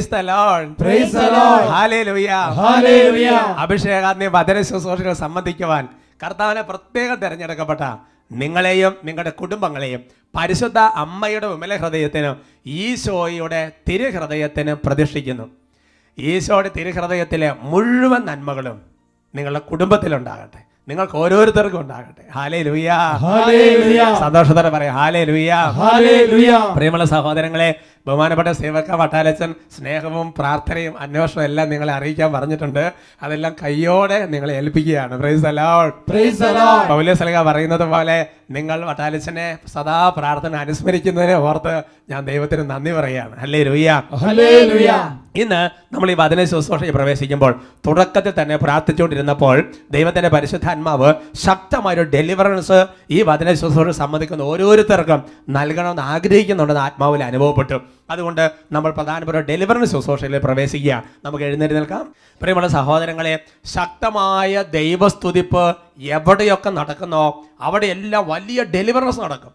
Praise the Lord. Praise the Lord. Hallelujah. Hallelujah. അഭിഷേകാഗ്നി വചന ശുശ്രൂഷകൾ സംബന്ധിക്കുവാൻ കർത്താവിനെ പ്രത്യേകം തിരഞ്ഞെടുക്കപ്പെട്ട നിങ്ങളെയും നിങ്ങളുടെ കുടുംബങ്ങളെയും പരിശുദ്ധ അമ്മയുടെ വിമല ഹൃദയത്തിനും ഈശോയുടെ തിരുഹൃദയത്തിനും പ്രതിഷ്ഠിക്കുന്നു ഈശോയുടെ തിരുഹൃദയത്തിലെ മുഴുവൻ നന്മകളും നിങ്ങളുടെ കുടുംബത്തിലുണ്ടാകട്ടെ നിങ്ങൾക്ക് ഓരോരുത്തർക്കും ഉണ്ടാകട്ടെ. ഹാലേ ലുയ്യ. സന്തോഷത്തോടെ പറയാം. ഹാലേ ലുയ്യ. പ്രിയമുള്ള സഹോദരങ്ങളെ ബഹുമാനപ്പെട്ട സേവക വട്ടാലച്ചൻ സ്നേഹവും പ്രാർത്ഥനയും അന്വേഷണവും എല്ലാം നിങ്ങളെ അറിയിക്കാൻ പറഞ്ഞിട്ടുണ്ട്. അതെല്ലാം കയ്യോടെ നിങ്ങളെ ഏൽപ്പിക്കുകയാണ്. Price allot Lord. പൗല്യസലക പറയുന്നത് പോലെ നിങ്ങൾ വട്ടാലിച്ചനെ സദാ പ്രാർത്ഥന അനുസ്മരിക്കുന്നതിനെ ഓർത്ത് ഞാൻ ദൈവത്തിന് നന്ദി പറയുകയാണ്. അല്ലേ Hallelujah. ഇന്ന് നമ്മൾ ഈ വചന ശുശ്രൂഷയിൽ പ്രവേശിക്കുമ്പോൾ തുടക്കത്തിൽ തന്നെ പ്രാർത്ഥിച്ചുകൊണ്ടിരുന്നപ്പോൾ ദൈവത്തിന്റെ പരിശുദ്ധാത്മാവ് ശക്തമായ ഒരു ഡെലിവറൻസ് ഈ വചന ശുശ്രൂഷ സംബന്ധിക്കുന്ന ഓരോരുത്തർക്കും നൽകണമെന്ന് ആഗ്രഹിക്കുന്നുണ്ടെന്ന് ആത്മാവിൽ അനുഭവപ്പെട്ടു. അതുകൊണ്ട് നമ്മൾ പ്രധാനപ്പെട്ട ഡെലിവറൻസ് ശുശ്രൂഷയിൽ പ്രവേശിക്കുക. നമുക്ക് എഴുന്നേറ്റ് നിൽക്കാം. പ്രിയമുള്ള സഹോദരങ്ങളെ ശക്തമായ ദൈവസ്തുതിപ്പ് എവിടെയൊക്കെ നടക്കുന്നോ അവിടെയെല്ലാം വലിയ ഡെലിവറൻസ് നടക്കും.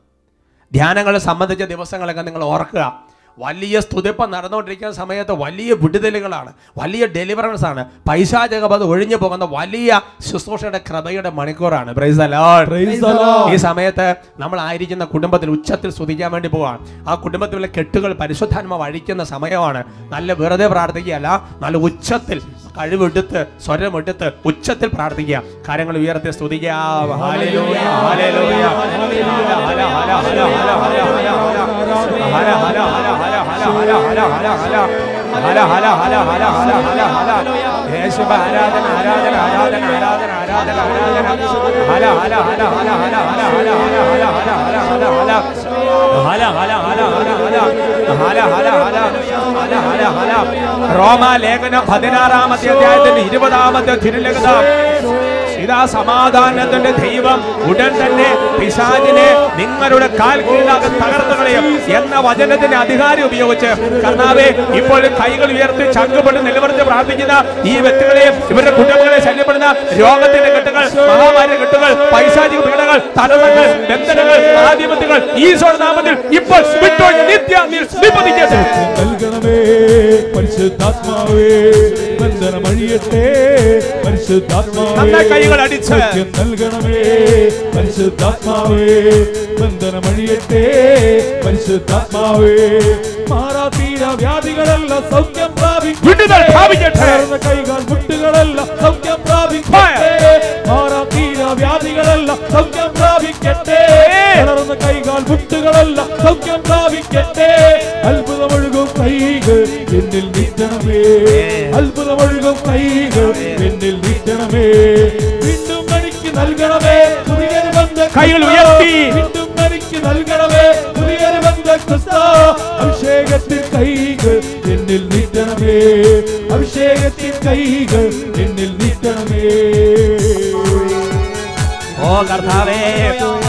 ധ്യാനങ്ങളെ സംബന്ധിച്ച ദിവസങ്ങളൊക്കെ നിങ്ങൾ ഓർക്കുക. വലിയ സ്തുതിപ്പം നടന്നുകൊണ്ടിരിക്കുന്ന സമയത്ത് വലിയ വിടുതലുകളാണ് വലിയ ഡെലിവറൻസ് ആണ്. പൈശാചകപത് ഒഴിഞ്ഞു പോകുന്ന വലിയ ശുശ്രൂഷയുടെ കൃപയുടെ മണിക്കൂറാണ്. ഈ സമയത്ത് നമ്മൾ ആയിരിക്കുന്ന കുടുംബത്തിൽ ഉച്ചത്തിൽ സ്തുതിക്കാൻ വേണ്ടി പോവാണ്. ആ കുടുംബത്തിലുള്ള കെട്ടുകൾ പരിശുദ്ധാത്മ വഴിക്കുന്ന സമയമാണ്. നല്ല വെറുതെ പ്രാർത്ഥിക്കുകയല്ല നല്ല ഉച്ചത്തിൽ കഴിവെടുത്ത് സ്വരമെടുത്ത് ഉച്ചത്തിൽ പ്രാർത്ഥിക്കുക കാര്യങ്ങൾ ഉയർത്തി സ്തുതിക്കാം ഹല്ലേലൂയ, ഹല്ലേലൂയ. ഹല, ഹല, ഹല, ഹല, ഹല, ഹല, ഹല, ഹല. ഹല, ഹല, ഹല, ഹല, ഹല, ഹല, ഹല, ഹല, ഹല. ഹല, ഹല, ഹല, ഹല, ഹല, ഹല, ഹല. യേശുവ ആരാധന ആരാധന ആരാധന ആരാധന ആരാധന ആരാധന ഹല ഹല ഹല ഹല ഹല ഹല ഹല ഹല ഹല ഹല ഹല ഹല ഹല ഹല ഹല ഹല ഹല ഹല ഹല റോമാലേഖനം പതിനാറാമത്തെ അധ്യായത്തിന്റെ ഇരുപതാമത്തെ തിരുലകത. ഇതാ സമാധാനത്തിന്റെ ദൈവം. ഉടൻ തന്നെ പിശാചിനെ നിങ്ങളുടെ കാൽ കീഴിലാകെ തകർന്നു കളയും എന്ന വചനത്തിന്റെ അധികാരം ഉപയോഗിച്ച് കർത്താവെ ഇപ്പോൾ കൈകൾ ഉയർത്തി ചങ്കുപെട്ട് നിലവർത്തി പ്രാർത്ഥിക്കുന്ന ഈ വ്യക്തികളെയും ഇവരുടെ കുടുംബങ്ങളെ ശല്യപ്പെടുന്ന രോഗത്തിന്റെ കെട്ടുകൾ മഹാമാരി കെട്ടുകൾ പൈശാചിക പീഡകൾ തടസ്സങ്ങൾ ബന്ധനങ്ങൾ ആധിപത്യങ്ങൾ ഈശോയുടെ നാമത്തിൽ ഇപ്പോൾ നിത്യ നൽകണമേ പരിശുദ്ധാത്മാവേ ബന്ധനമഴിയട്ടെ പരിശുദ്ധാത്മാവേ. നന്നായി കൈകൾ അടിച്ച്. നൽകണമേ പരിശുദ്ധാത്മാവേ ബന്ധനമഴിയട്ടെ പരിശുദ്ധാത്മാവേ മാറാത്തീര വ്യാധികളല്ല സൗഖ്യം വിടുതൽ പ്രാപിക്കട്ടെ. കൈകൾ മുട്ടുകളെല്ലാം സൗഖ്യം പ്രാപിക്കട്ടെ. മാറാത്തീര വ്യാധികളെല്ലാം സൗഖ്യം പ്രാപിക്കട്ടെ. തളർന്ന കൈകൾ മുട്ടുകളെല്ലാം സൗഖ്യം പ്രാപിക്കട്ടെ. അത്ഭുതമൊഴുകും കൈകൾ എന്നിൽ നീട്ടണമേ അത്ഭുതമൊഴുകും കൈകൾ എന്നിൽ നീട്ടണമേ വീണ്ടും എനിക്ക് നൽകണമേ പുതിയൊരു ബന്ധ കൈകൾ ഉയർത്തി. വീണ്ടും എനിക്ക് നൽകണമേ പുതിയൊരു ബന്ധ അഭിഷേകത്തിൽ കൈ അഭിഷേകത്തിൻ കൈകൾ എന്നിൽ നീട്ടണമേ. ഓ കർത്താവേ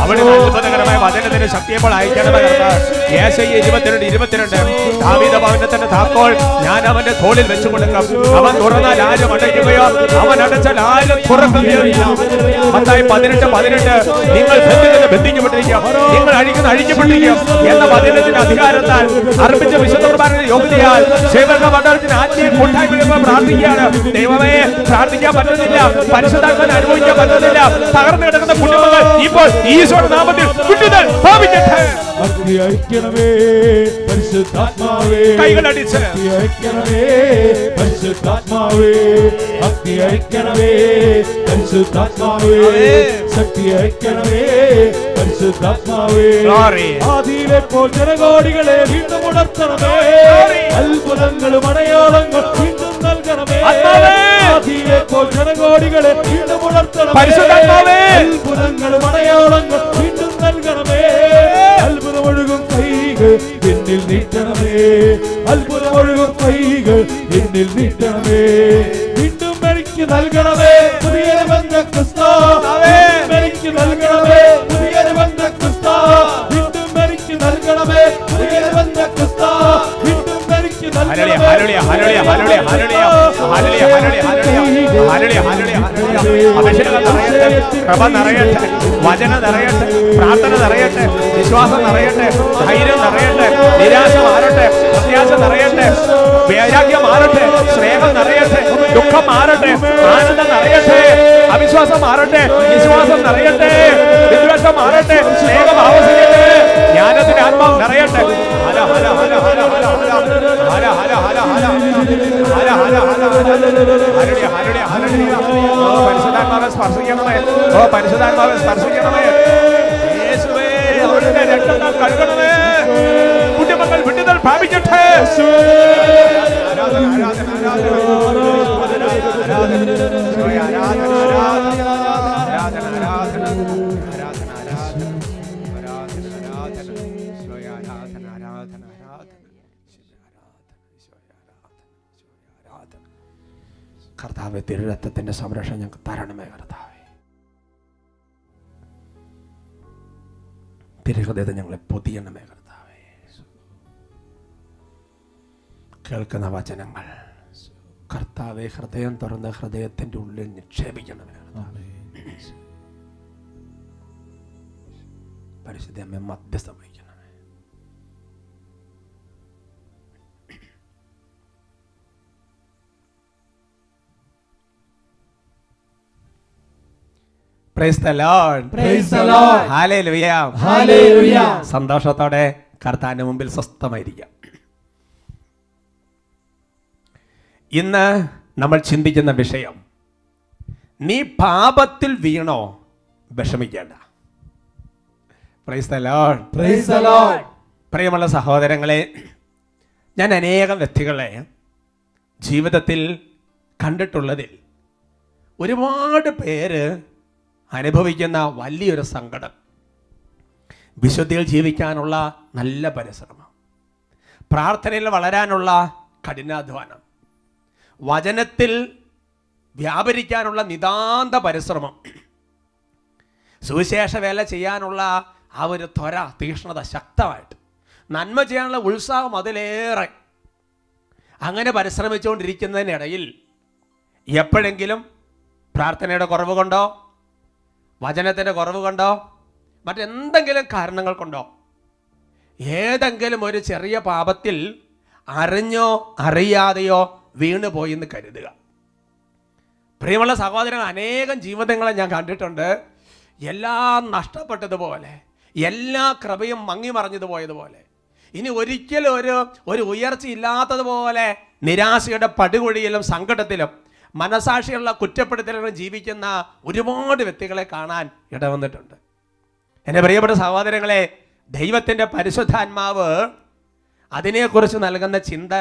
അവിടെ അത്ഭുതകരമായ വചനത്തിന് ശക്തിയപ്പോൾ അയക്കണമേ കർത്താവ്. ഇരുപത്തിരണ്ട് ഇരുപത്തിരണ്ട്. ദാവീദ തന്നെ താക്കോൾ ഞാൻ അവന്റെ തോളിൽ വെച്ചു കൊടുക്കും അവൻ തുറന്നാൽ ആരും അടയ്ക്കുകയോ അവൻ അടച്ചാൽ ആരും തുറക്കുകയോ ഇല്ല. മത്തായി പതിനെട്ട് പതിനെട്ട്. നിങ്ങൾ ബന്ധിക്കുന്ന ബന്ധിക്കപ്പെട്ടിരിക്കും. നിങ്ങൾ അഴിക്കുന്ന അഴിക്കപ്പെട്ടിരിക്കും എന്ന വചനത്തിന്റെ അധികാരത്താൽ അർപ്പിച്ച വിശുദ്ധ കുർബാനയുടെ യോഗ്യതയാൽ സേവക മണ്ഡലത്തിന് ആത്മീയ കൂട്ടായ്മ പ്രാർത്ഥിക്കുകയാണ്. ദൈവമേ പ്രാർത്ഥിക്കാൻ പറ്റുന്നില്ല. പരിശുദ്ധാക്കാൻ അനുഭവിക്കാൻ പറ്റുന്നില്ല. തകർന്നു കിടക്കുന്ന കുടുംബങ്ങൾ ഇപ്പോൾ ഈശോയുടെ നാമത്തിൽ വിട്ടുതൽ ഭാവിക്കട്ടെ. അയക്കണമേ പരിശുദ്ധാത്മാവേ. കൈകളടിച്ച്. അയക്കണമേ പരിശുദ്ധാത്മാവേ. അയക്കണമേ പരിശുദ്ധാത്മാവേ. ശക്തി അയക്കണമേ പരിശുദ്ധാത്മാവേ. ആദിയിലെ പോൽ ജനകോടികളെ വീണ്ടും ഉണർത്തണമേ. അത്ഭുതങ്ങളും അടയാളങ്ങളും വീണ്ടും നൽകണമേ. ആദിയിലെ പോൽ ജനകോടികളെ വീണ്ടും ഉണർത്തണം പരിശുദ്ധാത്മാവേ. അത്ഭുതങ്ങളും അടയാളങ്ങൾ വീണ്ടും നൽകണമേ. അത്ഭുതമൊഴുകും കൈകൾ എന്നിൽ നീട്ടണമേ. അത്ഭുതമൊഴുകും കൈകൾ എന്നിൽ നീട്ടണമേ. വീണ്ടും എനിക്ക് നൽകണമേ. പുതിയ ബന്ധ ക്രിസ്തു. വീണ്ടും എനിക്ക് നൽകണമേ. അഭിഷേകം നിറയട്ടെ കൃപ നിറയട്ടെ വചന നിറയട്ടെ പ്രാർത്ഥന നിറയട്ടെ വിശ്വാസം നിറയട്ടെ ധൈര്യം നിറയട്ടെ നിരാശ മാറട്ടെ പ്രത്യാശ നിറയട്ടെ വൈരാഗ്യം മാറട്ടെ സ്നേഹം നിറയട്ടെ ദുഃഖം മാറട്ടെ ആനന്ദം നിറയട്ടെ അവിശ്വാസം മാറട്ടെ വിശ്വാസം നിറയട്ടെ വിദ്വേഷം മാറട്ടെ സ്നേഹം ആവശ്യിക്കട്ടെ ജ്ഞാനത്തിന്റെ ആത്മാവ് നിറയട്ടെ ഹല ഹല ഹല ഹല ഹല ഹല ഹല ഹല ഹല ഹല ഹല ഹല ഹല ഹരളിയ ഹരളിയ ഹരളിയ ഓ പരിശുദ്ധാത്മാവെ സ്പർശിക്കണമേ ഓ പരിശുദ്ധാത്മാവെ സ്പർശിക്കണമേ യേശുവേ ആരാധന ആരാധന കഴുകണമേ കുഞ്ഞുമക്കൾ വിടുതൽ പ്രാപിക്കട്ടെ ആരാധന ആരാധന കർത്താവെ തിരുരത്വത്തിന്റെ സംരക്ഷണം ഞങ്ങൾക്ക് തരണമേ കർത്താവെ. തിരുഹൃദയത്തെ ഞങ്ങളെ പൊതിയണമേ കർത്താവെ. കേൾക്കുന്ന വചനങ്ങൾ. കർത്താവെ ഹൃദയം തുറന്ന് ഹൃദയത്തിന്റെ ഉള്ളിൽ നിക്ഷേപിക്കണമേ. പരിശുദ്ധ അമ്മ മധ്യസ്ഥ സന്തോഷത്തോടെ കർത്താന്റെ മുമ്പിൽ സ്വസ്ഥമായിരിക്കാം. ഇന്ന് നമ്മൾ ചിന്തിക്കുന്ന വിഷയം നീ പാപത്തിൽ വീണോ വിഷമിക്കേണ്ട. Praise the Lord. Praise the Lord. പ്രിയമുള്ള സഹോദരങ്ങളെ ഞാൻ അനേകം വ്യക്തികളെ ജീവിതത്തിൽ കണ്ടിട്ടുള്ളതിൽ ഒരുപാട് പേര് അനുഭവിക്കുന്ന വലിയൊരു സങ്കടം. വിശുദ്ധിയിൽ ജീവിക്കാനുള്ള നല്ല പരിശ്രമം. പ്രാർത്ഥനയിൽ വളരാനുള്ള കഠിനാധ്വാനം. വചനത്തിൽ വ്യാപരിക്കാനുള്ള നിതാന്ത പരിശ്രമം. സുവിശേഷ വേല ചെയ്യാനുള്ള ആ ഒരു ത്വര തീക്ഷ്ണത ശക്തമായിട്ട്. നന്മ ചെയ്യാനുള്ള ഉത്സാഹം അതിലേറെ. അങ്ങനെ പരിശ്രമിച്ചുകൊണ്ടിരിക്കുന്നതിനിടയിൽ എപ്പോഴെങ്കിലും പ്രാർത്ഥനയുടെ കുറവ് കൊണ്ടോ വചനത്തിന്റെ കുറവ് കണ്ടോ? മറ്റെന്തെങ്കിലും കാരണങ്ങൾ കൊണ്ടോ? ഏതെങ്കിലും ഒരു ചെറിയ പാപത്തിൽ അറിഞ്ഞോ അറിയാതെയോ വീണു പോയി എന്ന് കരുതുക. പ്രിയമുള്ള സഹോദരങ്ങൾ അനേകം ജീവിതങ്ങളെ ഞാൻ കണ്ടിട്ടുണ്ട്. എല്ലാം നഷ്ടപ്പെട്ടതുപോലെ എല്ലാ കൃപയും മങ്ങി മറഞ്ഞത് പോയതുപോലെ ഇനി ഒരിക്കലും ഒരു ഒരു ഉയർച്ച ഇല്ലാത്തതുപോലെ നിരാശയുടെ പടുകുഴിയിലും സങ്കടത്തിലും മനസാക്ഷിയുള്ള കുറ്റപ്പെടുത്തലുകൾ ജീവിക്കുന്ന ഒരുപാട് വ്യക്തികളെ കാണാൻ ഇടവന്നിട്ടുണ്ട്. എന്റെ പ്രിയപ്പെട്ട സഹോദരങ്ങളെ ദൈവത്തിന്റെ പരിശുദ്ധാത്മാവ് അതിനെക്കുറിച്ച് നൽകുന്ന ചിന്ത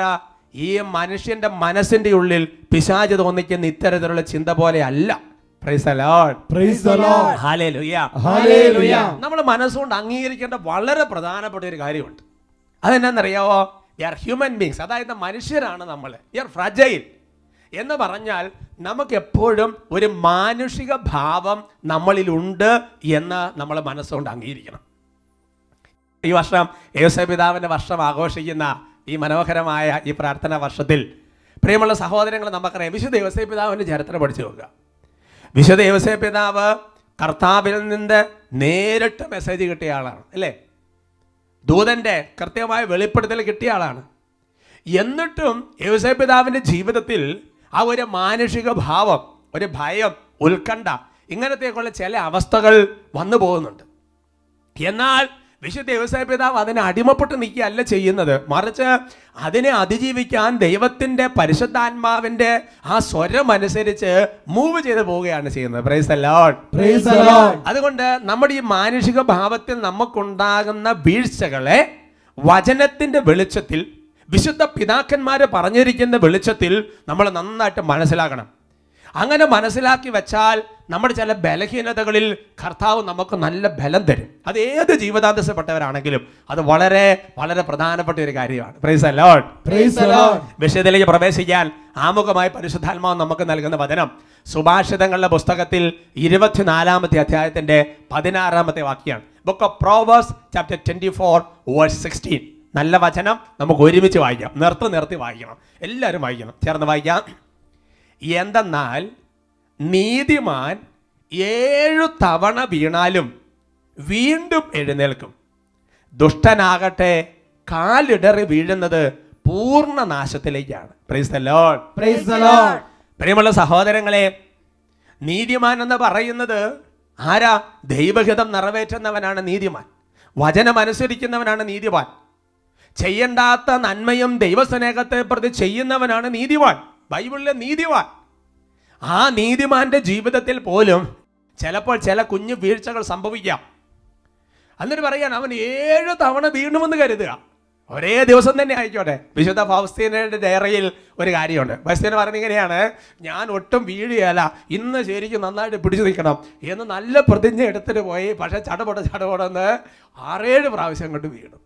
ഈ മനുഷ്യന്റെ മനസ്സിന്റെ ഉള്ളിൽ പിശാച് തോന്നിക്കുന്ന ഇത്തരത്തിലുള്ള ചിന്ത പോലെയല്ല. നമ്മൾ മനസ്സുകൊണ്ട് അംഗീകരിക്കേണ്ട വളരെ പ്രധാനപ്പെട്ട ഒരു കാര്യമുണ്ട്. അതെന്നാന്നറിയാവോ ആർ ഹ്യൂമൻ ബീങ്സ് അതായത് മനുഷ്യരാണ് നമ്മൾ. ആർ ഫ്രജൈൽ എന്ന് പറഞ്ഞാൽ നമുക്ക് എപ്പോഴും ഒരു മാനുഷിക ഭാവം നമ്മളിലുണ്ട് എന്ന് നമ്മൾ മനസ്സുകൊണ്ട് അംഗീകരിക്കണം. ഈ വർഷം യേശുപിതാവിന്റെ വർഷം ആഘോഷിക്കുന്ന ഈ മനോഹരമായ ഈ പ്രാർത്ഥനാ വർഷത്തിൽ പ്രിയമുള്ള സഹോദരങ്ങൾ നമുക്കറിയാം. വിശുദ്ധ യേശുപിതാവിന്റെ ചരിത്രം പഠിച്ചു നോക്കുക. വിശുദ്ധ യേശുപിതാവ് കർത്താവിൽ നിന്ന് നേരിട്ട് മെസ്സേജ് കിട്ടിയ ആളാണ് അല്ലേ? ദൂതന്റെ കൃത്യമായ വെളിപ്പെടുത്തൽ കിട്ടിയ ആളാണ്. എന്നിട്ടും യേശുപിതാവിന്റെ ജീവിതത്തിൽ ആ ഒരു മാനുഷിക ഭാവം ഒരു ഭയം ഉത്കണ്ഠ ഇങ്ങനത്തെയൊക്കെയുള്ള ചില അവസ്ഥകൾ വന്നു പോകുന്നുണ്ട്. എന്നാൽ വിശുദ്ധ വ്യവസായ പിതാവ് അതിനെ അടിമപ്പെട്ട് നിൽക്കുകയല്ല ചെയ്യുന്നത്. മറിച്ച് അതിനെ അതിജീവിക്കാൻ ദൈവത്തിന്റെ പരിശുദ്ധാത്മാവിന്റെ ആ സ്വരം അനുസരിച്ച് മൂവ് ചെയ്ത് പോവുകയാണ് ചെയ്യുന്നത്. Praise praise. അതുകൊണ്ട് നമ്മുടെ ഈ മാനുഷിക ഭാവത്തിൽ നമുക്കുണ്ടാകുന്ന വീഴ്ചകളെ വചനത്തിന്റെ വെളിച്ചത്തിൽ വിശുദ്ധ പിതാക്കന്മാർ പറഞ്ഞിരിക്കുന്ന വെളിച്ചത്തിൽ നമ്മൾ നന്നായിട്ട് മനസ്സിലാക്കണം അങ്ങനെ മനസ്സിലാക്കി വെച്ചാൽ നമ്മുടെ ചില ബലഹീനതകളിൽ കർത്താവ് നമുക്ക് നല്ല ബലം തരും. അത് ഏത് ജീവിതാന്തസപ്പെട്ടവരാണെങ്കിലും അത് വളരെ വളരെ പ്രധാനപ്പെട്ട ഒരു കാര്യമാണ്. Praise a lot praise. വിഷയത്തിലേക്ക് പ്രവേശിക്കാൻ ആമുഖമായി പരിശുദ്ധാത്മാവ് നമുക്ക് നൽകുന്ന വചനം. സുഭാഷിതങ്ങളുടെ പുസ്തകത്തിൽ ഇരുപത്തിനാലാമത്തെ അധ്യായത്തിന്റെ പതിനാറാമത്തെ വാക്യാണ്. Book of proverbs chapter twenty four verse sixteen നല്ല വചനം നമുക്ക് ഒരുമിച്ച് വായിക്കാം. നിർത്തി നിർത്തി വായിക്കണം. എല്ലാവരും വായിക്കണം. ചേർന്ന് വായിക്കാം. എന്തെന്നാൽ നീതിമാൻ ഏഴു തവണ വീണാലും വീണ്ടും എഴുന്നേൽക്കും. ദുഷ്ടനാകട്ടെ കാലിടറി വീഴുന്നത് പൂർണ നാശത്തിലേക്കാണ്. പ്രിയമുള്ള സഹോദരങ്ങളെ നീതിമാൻ എന്ന് പറയുന്നത് ആരാ? ദൈവഹിതം നിറവേറ്റുന്നവനാണ് നീതിമാൻ. വചനം അനുസരിക്കുന്നവനാണ് നീതിമാൻ. ചെയ്യണ്ടാത്ത നന്മയും ദൈവസ്നേഹത്തെ പ്രതി ചെയ്യുന്നവനാണ് നീതിവാൻ ബൈബിളിലെ നീതിവാൻ ആ നീതിമാന്റെ ജീവിതത്തിൽ പോലും ചിലപ്പോൾ ചില കുഞ്ഞു വീഴ്ചകൾ സംഭവിക്കാം. എന്നിട്ട് പറയാൻ അവൻ ഏഴ് തവണ വീണുമെന്ന് കരുതുക. ഒരേ ദിവസം തന്നെ ആയിക്കോട്ടെ. വിശുദ്ധ ഫൗസ്തീനയുടെ ഡയറിയിൽ ഒരു കാര്യമുണ്ട്. ഫൗസ്തീന പറഞ്ഞ ഇങ്ങനെയാണ് ഞാൻ ഒട്ടും വീഴുകയല്ല ഇന്ന് ശരിക്കും നന്നായിട്ട് പിടിച്ചു നിൽക്കണം എന്ന് നല്ല പ്രതിജ്ഞ എടുത്തിട്ട് പോയി. പക്ഷെ ചടപട ചടപടെന്ന് ആറേഴ് പ്രാവശ്യം കൊണ്ട് വീണു.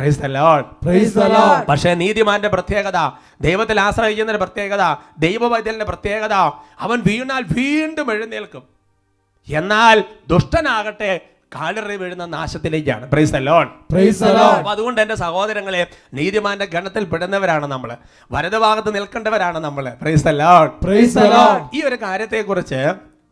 Praise the Lord. Praise the Lord. പക്ഷേ നീതിമാന്റെ പ്രത്യേകത ദൈവത്തിൽ ആശ്രയിക്കുന്നതിന്റെ പ്രത്യേകത ദൈവവൈദ്യന്റെ പ്രത്യേകത അവൻ വീണാൽ വീണ്ടും എഴുന്നേൽക്കും എന്നാൽ ദുഷ്ടനാകട്ടെ കാലിറി വീഴുന്ന നാശത്തിലേക്കാണ് പ്രൈസ് the Lord. അപ്പൊ അതുകൊണ്ട് എന്റെ സഹോദരങ്ങളെ നീതിമാന്റെ ഗണത്തിൽ പെടുന്നവരാണ് നമ്മൾ വലതുഭാഗത്ത് നിൽക്കേണ്ടവരാണ് നമ്മൾ praise the Lord. Praise the Lord. ഈ ഒരു കാര്യത്തെക്കുറിച്ച്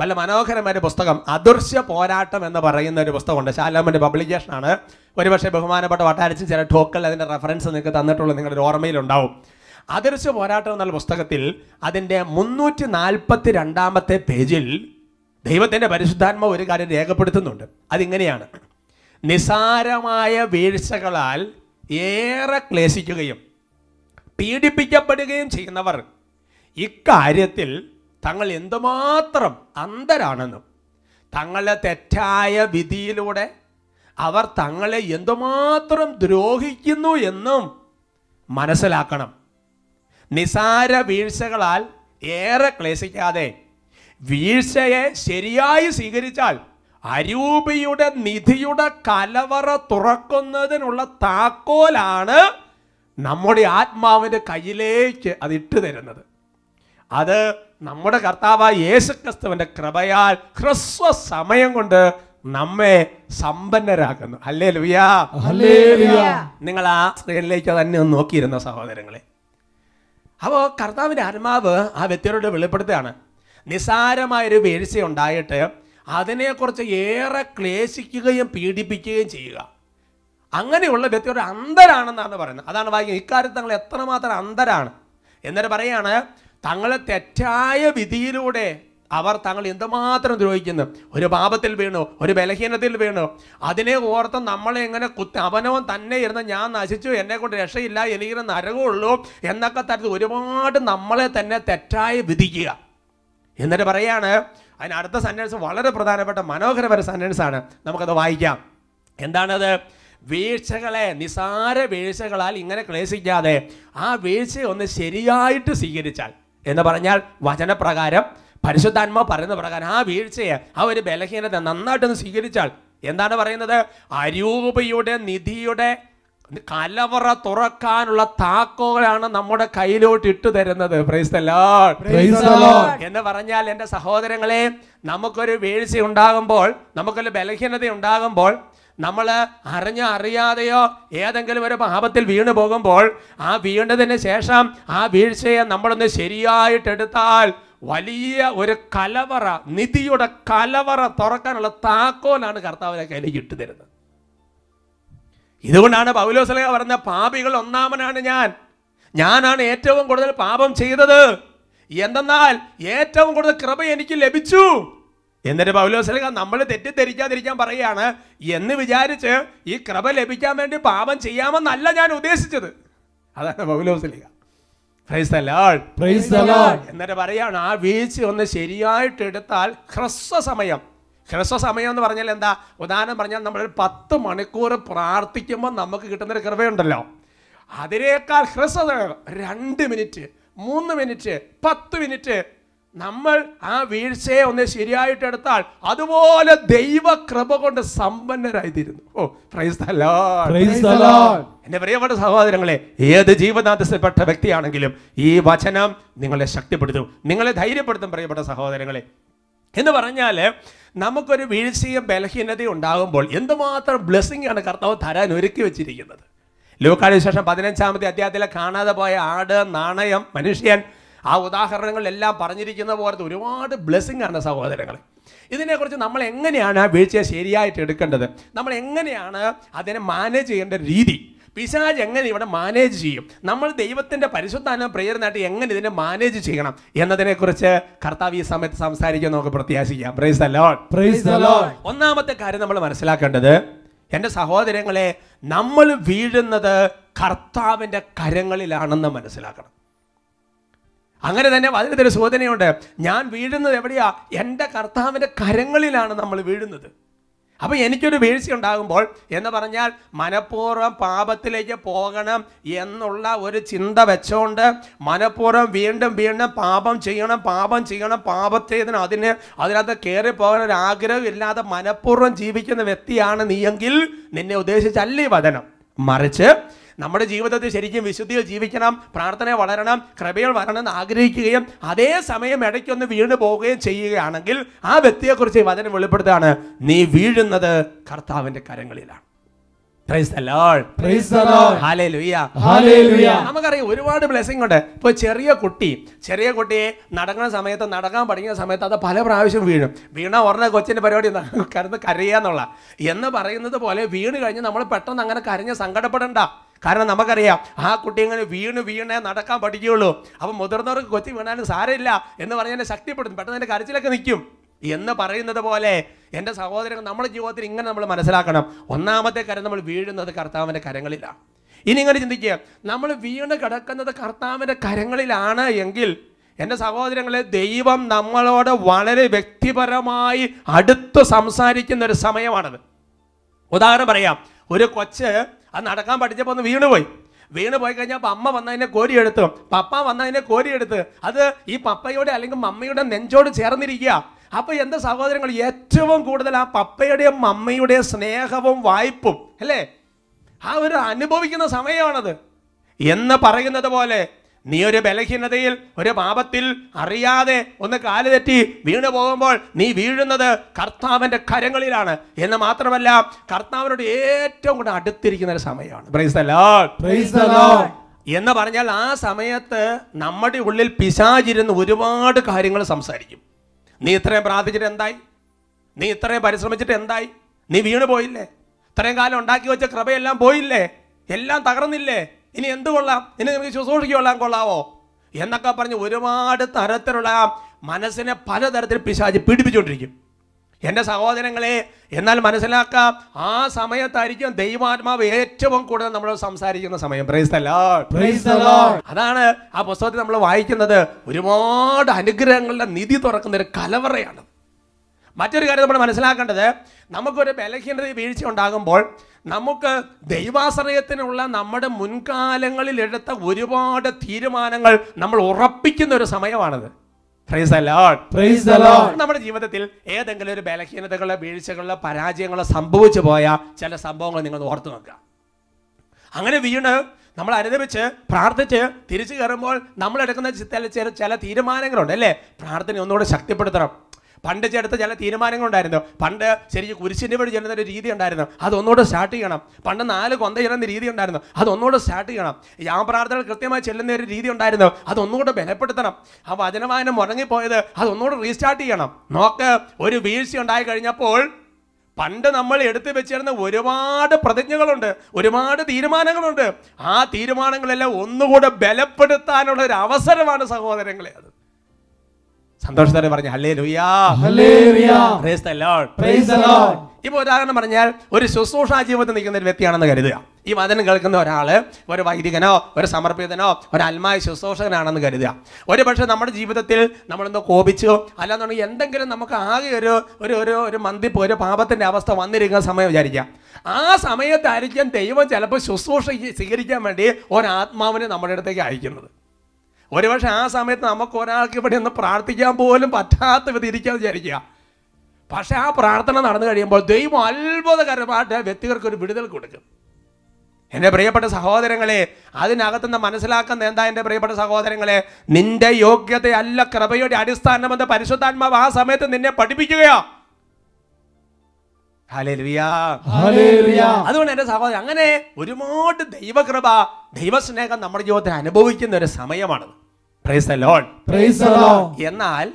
വല്ല മനോഹരമായൊരു പുസ്തകം. അദൃശ്യ പോരാട്ടം എന്ന് പറയുന്ന ഒരു പുസ്തകമുണ്ട്. ശാലാമന്റെ പബ്ലിക്കേഷൻ ആണ് ഒരുപക്ഷെ ബഹുമാനപ്പെട്ട വട്ടാരച്ചും ചില ടോക്കൽ അതിന്റെ റെഫറൻസ് നിങ്ങൾക്ക് തന്നിട്ടുള്ള നിങ്ങളുടെ ഓർമ്മയിലുണ്ടാവും. അദൃശ്യ പോരാട്ടം എന്നുള്ള പുസ്തകത്തിൽ അതിന്റെ മുന്നൂറ്റി നാൽപ്പത്തി രണ്ടാമത്തെ പേജിൽ ദൈവത്തിന്റെ പരിശുദ്ധാത്മ ഒരു കാര്യം രേഖപ്പെടുത്തുന്നുണ്ട്. അതിങ്ങനെയാണ്. നിസാരമായ വീഴ്ചകളാൽ ഏറെ ക്ലേശിക്കുകയും പീഡിപ്പിക്കപ്പെടുകയും ചെയ്യുന്നവർ ഇക്കാര്യത്തിൽ തങ്ങൾ എന്തുമാത്രം അന്ധരാണെന്നും തങ്ങളെ തെറ്റായ വിധിയിലൂടെ അവർ തങ്ങളെ എന്തുമാത്രം ദ്രോഹിക്കുന്നു എന്നും മനസ്സിലാക്കണം. നിസാര വീഴ്ചകളാൽ ഏറെ ക്ലേശിക്കാതെ വീഴ്ചയെ ശരിയായി സ്വീകരിച്ചാൽ അരൂപിയുടെ നിധിയുടെ കലവറ തുറക്കുന്നതിനുള്ള താക്കോലാണ് നമ്മുടെ ആത്മാവിന്റെ കയ്യിലേക്ക് അത് ഇട്ടു തരുന്നത്. അത് നമ്മുടെ കർത്താവായ യേശു ക്രിസ്തുവിന്റെ കൃപയാൽ ഹ്രസ്വ സമയം കൊണ്ട് നമ്മെ സമ്പന്നരാക്കുന്നു. അല്ലേ ലുയാ നിങ്ങൾ ആ സ്ക്രീനിലേക്ക് തന്നെ ഒന്ന് നോക്കിയിരുന്ന സഹോദരങ്ങളെ. അപ്പോൾ കർത്താവിന്റെ ആത്മാവ് ആ വ്യക്തിയോട് വെളിപ്പെടുത്തുകയാണ്. നിസാരമായൊരു വീഴ്ച ഉണ്ടായിട്ട് അതിനെക്കുറിച്ച് ഏറെ ക്ലേശിക്കുകയും പീഡിപ്പിക്കുകയും ചെയ്യുക. അങ്ങനെയുള്ള വ്യക്തിയുടെ അന്ധരാണെന്നാണ് പറയുന്നത്. അതാണ് വായിക്കുന്നത്. ഇക്കാര്യത്തിൽ തങ്ങൾ എത്രമാത്രം അന്ധരാണ്. എന്നിട്ട് പറയാണ് തങ്ങളെ തെറ്റായ വിധിയിലൂടെ അവർ തങ്ങൾ എന്തുമാത്രം ദ്രോഹിക്കുന്നു. ഒരു പാപത്തിൽ വീണു ഒരു ബലഹീനത്തിൽ വീണു. അതിനെ ഓർത്ത് നമ്മളെ എങ്ങനെ കുത്തി അവനവൻ തന്നെ ഇരുന്ന് ഞാൻ നശിച്ചു എന്നെ കൊണ്ട് രക്ഷയില്ല എനിക്കിന് നരകമുള്ളൂ എന്നൊക്കെ തരത്തിൽ ഒരുപാട് നമ്മളെ തന്നെ തെറ്റായി വിധിക്കുക. എന്നിട്ട് പറയാണ് അതിന് അടുത്ത സെന്റൻസ് വളരെ പ്രധാനപ്പെട്ട മനോഹരമായ ആണ്. നമുക്കത് വായിക്കാം. എന്താണത്? വീഴ്ചകളെ നിസാര വീഴ്ചകളാൽ ഇങ്ങനെ ക്ലേശിക്കാതെ ആ വീഴ്ചയൊന്ന് ശരിയായിട്ട് സ്വീകരിച്ചാൽ എന്ന് പറഞ്ഞാൽ വചനപ്രകാരം പരിശുദ്ധാത്മാവ് പറയുന്ന പ്രകാരം ആ വീഴ്ചയെ ആ ഒരു ബലഹീനത നന്നായിട്ടൊന്ന് സ്വീകരിച്ചാൽ എന്താണ് പറയുന്നത്? അരൂപയുടെ നിധിയുടെ കലവറ തുറക്കാനുള്ള താക്കോലാണ് നമ്മുടെ കയ്യിലോട്ട് ഇട്ടു തരുന്നത്. എന്ന് പറഞ്ഞാൽ എന്റെ സഹോദരങ്ങളെ നമുക്കൊരു വീഴ്ച ഉണ്ടാകുമ്പോൾ നമുക്കൊരു ബലഹീനത ഉണ്ടാകുമ്പോൾ നമ്മൾ അറിഞ്ഞ അറിയാതെയോ ഏതെങ്കിലും ഒരു പാപത്തിൽ വീണു പോകുമ്പോൾ ആ വീണതിന് ശേഷം ആ വീഴ്ചയെ നമ്മളൊന്ന് ശരിയായിട്ടെടുത്താൽ വലിയ ഒരു കലവറ നിധിയുടെ കലവറ തുറക്കാനുള്ള താക്കോലാണ് കർത്താവിനെ കയ്യിലേക്ക് ഇട്ടു തരുന്നത്. ഇതുകൊണ്ടാണ് പൗലോസലഹ പറഞ്ഞ പാപികൾ ഒന്നാമനാണ് ഞാൻ. ഞാനാണ് ഏറ്റവും കൂടുതൽ പാപം ചെയ്തത്. എന്തെന്നാൽ ഏറ്റവും കൂടുതൽ കൃപ എനിക്ക് ലഭിച്ചു. എന്നിട്ട് പൗലോസ്ലക നമ്മൾ തെറ്റിദ്ധരിക്കാതിരിക്കാൻ പറയുകയാണ്. എന്ന് വിചാരിച്ച് ഈ കൃപ ലഭിക്കാൻ വേണ്ടി പാപം ചെയ്യാമെന്നല്ല ഞാൻ ഉദ്ദേശിച്ചത്. അതാണ് പൗലോസ്ലിക. എന്നിട്ട് പറയാണ് ആ വീഴ്ച ഒന്ന് ശരിയായിട്ട് എടുത്താൽ ഹ്രസ്വ സമയം. ഹ്രസ്വ സമയം എന്ന് പറഞ്ഞാൽ എന്താ? ഉദാഹരണം പറഞ്ഞാൽ നമ്മൾ പത്ത് മണിക്കൂർ പ്രാർത്ഥിക്കുമ്പോൾ നമുക്ക് കിട്ടുന്നൊരു കൃപയുണ്ടല്ലോ. അതിനേക്കാൾ ഹ്രസ്വ രണ്ട് മിനിറ്റ് മൂന്ന് മിനിറ്റ് പത്ത് മിനിറ്റ് നമ്മൾ ആ വീഴ്ചയെ ഒന്ന് ശരിയായിട്ട് എടുത്താൽ അതുപോലെ ദൈവ കൃപ കൊണ്ട് സമ്പന്നരായിത്തീരുന്നു. ഓ praise the Lord Praise the Lord. എന്റെ പ്രിയപ്പെട്ട സഹോദരങ്ങളെ ഏത് ജീവനാഥസിൽപ്പെട്ട വ്യക്തിയാണെങ്കിലും ഈ വചനം നിങ്ങളെ ശക്തിപ്പെടുത്തും നിങ്ങളെ ധൈര്യപ്പെടുത്തും പ്രിയപ്പെട്ട സഹോദരങ്ങളെ. എന്ന് പറഞ്ഞാൽ നമുക്കൊരു വീഴ്ചയും ബലഹീനതയും ഉണ്ടാകുമ്പോൾ എന്തുമാത്രം ബ്ലെസ്സിങ് ആണ് കർത്താവ് തരാൻ ഒരുക്കി വെച്ചിരിക്കുന്നത്. ലൂക്കാട് ശേഷം പതിനഞ്ചാമത്തെ അധ്യായത്തിലെ കാണാതെ പോയ ആട് നാണയം മനുഷ്യൻ ആ ഉദാഹരണങ്ങളിലെല്ലാം പറഞ്ഞിരിക്കുന്ന പോലത്തെ ഒരുപാട് ബ്ലെസ്സിങ് ആണ് സഹോദരങ്ങളെ. ഇതിനെക്കുറിച്ച് നമ്മൾ എങ്ങനെയാണ് ആ വീഴ്ചയെ ശരിയായിട്ട് എടുക്കേണ്ടത്? നമ്മൾ എങ്ങനെയാണ് അതിനെ മാനേജ് ചെയ്യേണ്ട രീതി? പിശാജ് എങ്ങനെ ഇവിടെ മാനേജ് ചെയ്യും? നമ്മൾ ദൈവത്തിന്റെ പരിശുദ്ധാനം പ്രേരണയായിട്ട് എങ്ങനെ ഇതിനെ മാനേജ് ചെയ്യണം എന്നതിനെക്കുറിച്ച് കർത്താവ് ഈ സമയത്ത് സംസാരിക്കാൻ നമുക്ക് പ്രത്യാശിക്കാം. Praise the praise Lord. ഒന്നാമത്തെ കാര്യം നമ്മൾ മനസ്സിലാക്കേണ്ടത് എന്റെ സഹോദരങ്ങളെ നമ്മൾ വീഴുന്നത് കർത്താവിന്റെ കരങ്ങളിലാണെന്ന് മനസ്സിലാക്കണം. അങ്ങനെ തന്നെ വളരെ സൂചനയുണ്ട് ഞാൻ വീഴുന്നത് എവിടെയാ? എന്റെ കർത്താവിന്റെ കരങ്ങളിലാണ് നമ്മൾ വീഴുന്നത്. അപ്പോൾ എനിക്കൊരു വീഴ്ച ഉണ്ടാകുമ്പോൾ എന്ന് പറഞ്ഞാൽ മനഃപൂർവം പാപത്തിലേക്ക് പോകണം എന്നുള്ള ഒരു ചിന്ത വെച്ചോണ്ട് മനഃപൂർവം വീണ്ടും വീണ്ടും പാപം ചെയ്യണം പാപം ചെയ്യണം പാപത്തേതിന് അതിന് അതിനകത്ത് കയറി പോകാൻ ഒരു ആഗ്രഹം ഇല്ലാതെ മനഃപൂർവം ജീവിക്കുന്ന വ്യക്തിയാണ് നീയെങ്കിൽ നിന്നെ ഉദ്ദേശിച്ചല്ല വചനം. മറിച്ച് നമ്മുടെ ജീവിതത്തിൽ ശരിക്കും വിശുദ്ധിയിൽ ജീവിക്കണം പ്രാർത്ഥന വളരണം കൃപയിൽ വരണമെന്ന് ആഗ്രഹിക്കുകയും അതേ സമയം ഇടയ്ക്കൊന്ന് വീണ് പോവുകയും ചെയ്യുകയാണെങ്കിൽ ആ വ്യക്തിയെക്കുറിച്ച് വചനം വെളിപ്പെടുത്താണ് നീ വീഴുന്നത് കർത്താവിന്റെ കരങ്ങളിലാണ്. നമുക്കറിയാം ഒരുപാട് ബ്ലെസ്സിംഗ് ഉണ്ട്. ഇപ്പോൾ ചെറിയ കുട്ടി ചെറിയ കുട്ടിയെ നടക്കുന്ന സമയത്ത് നടക്കാൻ പഠിക്കുന്ന സമയത്ത് അത് പല പ്രാവശ്യം വീഴും. വീണ ഉടനെ കൊച്ചിന്റെ പരിപാടി കരുന്ന് കരയുക കരയാന്നുള്ള എന്ന് പറയുന്നത് പോലെ വീണ് കഴിഞ്ഞ് നമ്മൾ പെട്ടെന്ന് അങ്ങനെ കരഞ്ഞ് സങ്കടപ്പെടണ്ട. കാരണം നമുക്കറിയാം ആ കുട്ടി ഇങ്ങനെ വീണ് വീണേ നടക്കാൻ പഠിക്കുകയുള്ളൂ. അപ്പം മുതിർന്നവർക്ക് കൊച്ചി വീണാലും സാരമില്ല എന്ന് പറഞ്ഞാൽ ശക്തിപ്പെടും പെട്ടെന്ന് എന്റെ കരച്ചിലൊക്കെ നിൽക്കും. എന്ന് പറയുന്നത് പോലെ എന്റെ സഹോദരങ്ങൾ നമ്മുടെ ജീവിതത്തിൽ ഇങ്ങനെ നമ്മൾ മനസ്സിലാക്കണം. ഒന്നാമത്തെ കാര്യം നമ്മൾ വീഴുന്നത് കർത്താവിന്റെ കരങ്ങളിലാണ് ഇനി ഇങ്ങനെ ചിന്തിക്കുക. നമ്മൾ വീണ് കിടക്കുന്നത് കർത്താവിന്റെ കരങ്ങളിലാണ് എങ്കിൽ എന്റെ സഹോദരങ്ങളെ ദൈവം നമ്മളോട് വളരെ വ്യക്തിപരമായി അടുത്ത് സംസാരിക്കുന്ന ഒരു സമയമാണത്. ഉദാഹരണം പറയാം. ഒരു കൊച്ച് അത് നടക്കാൻ പഠിച്ചപ്പോൾ ഒന്ന് വീണുപോയി. വീണ് പോയി കഴിഞ്ഞാൽ അപ്പം അമ്മ വന്നതിനെ കോരിയെടുത്തു. പപ്പ വന്നതിനെ കോരിയെടുത്ത്. അത് ഈ പപ്പയുടെ അല്ലെങ്കിൽ മമ്മയുടെ നെഞ്ചോട് ചേർന്നിരിക്കുക. അപ്പൊ എന്റെ സഹോദരങ്ങൾ? ഏറ്റവും കൂടുതൽ ആ പപ്പയുടെയും മമ്മയുടെയും സ്നേഹവും വായ്പും അല്ലേ? ആ ഒരു അനുഭവിക്കുന്ന സമയമാണത്. എന്ന് പറയുന്നത് പോലെ നീ ഒരു ബലഹീനതയിൽ ഒരു പാപത്തിൽ അറിയാതെ ഒന്ന് കാൽ തെറ്റി വീണു പോകുമ്പോൾ നീ വീഴുന്നത് കർത്താവിന്റെ കരങ്ങളിലാണ്. എന്ന് മാത്രമല്ല കർത്താവിനോട് ഏറ്റവും കൂടെ അടുത്തിരിക്കുന്ന ഒരു സമയമാണ്. എന്ന് പറഞ്ഞാൽ ആ സമയത്ത് നമ്മുടെ ഉള്ളിൽ പിശാചിരുന്ന് ഒരുപാട് കാര്യങ്ങൾ സംസാരിക്കും. നീ ഇത്രയും പ്രാർത്ഥിച്ചിട്ട് എന്തായി? നീ ഇത്രയും പരിശ്രമിച്ചിട്ട് എന്തായി? നീ വീണു പോയില്ലേ? ഇത്രയും കാലം ഉണ്ടാക്കി വെച്ച കൃപയെല്ലാം പോയില്ലേ? എല്ലാം തകർന്നില്ലേ? ഇനി എന്ത് കൊള്ളാം? ഇനി നിനക്ക് ശുശ്രൂഷയ്ക്ക് കൊള്ളാൻ കൊള്ളാവോ? എന്നൊക്കെ പറഞ്ഞ് ഒരുപാട് തരത്തിലുള്ള മനസ്സിനെ പലതരത്തിൽ പിശാചി പീഡിപ്പിച്ചുകൊണ്ടിരിക്കും. എന്റെ സഹോദരങ്ങളെ എന്നാൽ മനസ്സിലാക്കാം ആ സമയത്തായിരിക്കും ദൈവാത്മാവ് ഏറ്റവും കൂടുതൽ നമ്മൾ സംസാരിക്കുന്ന സമയം. അതാണ് ആ പുസ്തകത്തിൽ നമ്മൾ വായിക്കുന്നത്. ഒരുപാട് അനുഗ്രഹങ്ങളുടെ നിധി തുറക്കുന്ന ഒരു കലവറയാണ്. മറ്റൊരു കാര്യം നമ്മൾ മനസ്സിലാക്കേണ്ടത് നമുക്കൊരു ബലഹീനത വീഴ്ച ഉണ്ടാകുമ്പോൾ നമുക്ക് ദൈവാശ്രയത്തിനുള്ള നമ്മുടെ മുൻകാലങ്ങളിൽ എടുത്ത ഒരുപാട് തീരുമാനങ്ങൾ നമ്മൾ ഉറപ്പിക്കുന്ന ഒരു സമയമാണത്. നമ്മുടെ ജീവിതത്തിൽ ഏതെങ്കിലും ഒരു ബലഹീനതകളോ വീഴ്ചകളോ പരാജയങ്ങളോ സംഭവിച്ചു പോയ ചില സംഭവങ്ങൾ നിങ്ങൾ ഓർത്തു നോക്കുക. അങ്ങനെ വീണ് നമ്മൾ അനുദപിച്ച് പ്രാർത്ഥിച്ച് തിരിച്ചു കയറുമ്പോൾ നമ്മൾ എടുക്കുന്ന ചില ചില ചില തീരുമാനങ്ങളുണ്ട് അല്ലേ? പ്രാർത്ഥന ഒന്നുകൂടെ ശക്തിപ്പെടുത്തണം. പണ്ട് ചെടുത്ത ചില തീരുമാനങ്ങളുണ്ടായിരുന്നു. പണ്ട് ശരിക്കും കുരിശിന്റെ വഴി ചെല്ലുന്ന ഒരു രീതി ഉണ്ടായിരുന്നു. അതൊന്നുകൂടെ സ്റ്റാർട്ട് ചെയ്യണം. പണ്ട് നാല് കൊന്ത ചെല്ലുന്ന രീതി ഉണ്ടായിരുന്നു. അതൊന്നുകൂടെ സ്റ്റാർട്ട് ചെയ്യണം. യാ പ്രാർത്ഥന കൃത്യമായി ചെല്ലുന്ന ഒരു രീതി ഉണ്ടായിരുന്നു. അതൊന്നുകൂടെ ബലപ്പെടുത്തണം. ആ വചനവായനം മുടങ്ങിപ്പോയത് അതൊന്നുകൂടെ റീസ്റ്റാർട്ട് ചെയ്യണം. നോക്ക് ഒരു വീഴ്ച ഉണ്ടായി കഴിഞ്ഞപ്പോൾ പണ്ട് നമ്മൾ എടുത്തു വെച്ചിരുന്ന ഒരുപാട് പ്രതിജ്ഞകളുണ്ട്. ഒരുപാട് തീരുമാനങ്ങളുണ്ട്. ആ തീരുമാനങ്ങളെല്ലാം ഒന്നുകൂടെ ബലപ്പെടുത്താനുള്ള ഒരു അവസരമാണ് സഹോദരങ്ങളെ അത്. സന്തോഷത്തോടെ പറഞ്ഞു ഹല്ലേ ഇപ്പൊ. ഇപ്പോൾ ഉദാഹരണം പറഞ്ഞാൽ ഒരു ശുശ്രൂഷ ജീവിതത്തിൽ നിൽക്കുന്ന ഒരു വ്യക്തിയാണെന്ന് കരുതുക. ഈ വചനം കേൾക്കുന്ന ഒരാൾ ഒരു വൈദികനോ ഒരു സമർപ്പിതനോ ഒരു അൽമായ ശുശ്രൂഷകനാണെന്ന് കരുതുക. ഒരു പക്ഷേ നമ്മുടെ ജീവിതത്തിൽ നമ്മളെന്തോ കോപിച്ചോ അല്ലാന്നുണ്ടെങ്കിൽ എന്തെങ്കിലും നമുക്ക് ആകെ ഒരു ഒരു ഒരു ഒരു മന്തിപ്പ് ഒരു പാപത്തിന്റെ അവസ്ഥ വന്നിരിക്കുന്ന സമയം വിചാരിക്കാം ആ സമയത്തായിരിക്കും ദൈവം ചിലപ്പോൾ ശുശ്രൂഷ സ്വീകരിക്കാൻ വേണ്ടി ഒരാത്മാവിനെ നമ്മുടെ അടുത്തേക്ക് അയക്കുന്നത്. ഒരുപക്ഷെ ആ സമയത്ത് നമുക്ക് ഒരാൾക്ക് ഇവിടെ ഒന്ന് പ്രാർത്ഥിക്കാൻ പോലും പറ്റാത്ത വിധം ഇരിക്കാൻ വിചാരിക്കുക. പക്ഷെ ആ പ്രാർത്ഥന നടന്നു കഴിയുമ്പോൾ ദൈവം അത്ഭുതകരമായിട്ട് വ്യക്തികൾക്ക് ഒരു വിടുതൽ കൊടുക്കും. എന്റെ പ്രിയപ്പെട്ട സഹോദരങ്ങളെ അതിനകത്തുനിന്ന് മനസ്സിലാക്കുന്ന എന്താ എന്റെ പ്രിയപ്പെട്ട സഹോദരങ്ങളെ? നിന്റെ യോഗ്യതയല്ല കൃപയുടെ അടിസ്ഥാനമെന്ന് പരിശുദ്ധാത്മാവ് ആ സമയത്ത് നിന്നെ പഠിപ്പിക്കുകയാ. ഹല്ലേലൂയാ Hallelujah. അതുകൊണ്ട് എന്റെ സഹോദരൻ അങ്ങനെ ഒരുപാട് ദൈവകൃപ ദൈവസ്നേഹം നമ്മുടെ ജീവിതത്തിൽ അനുഭവിക്കുന്ന ഒരു സമയമാണത്. Lord. എന്നാൽ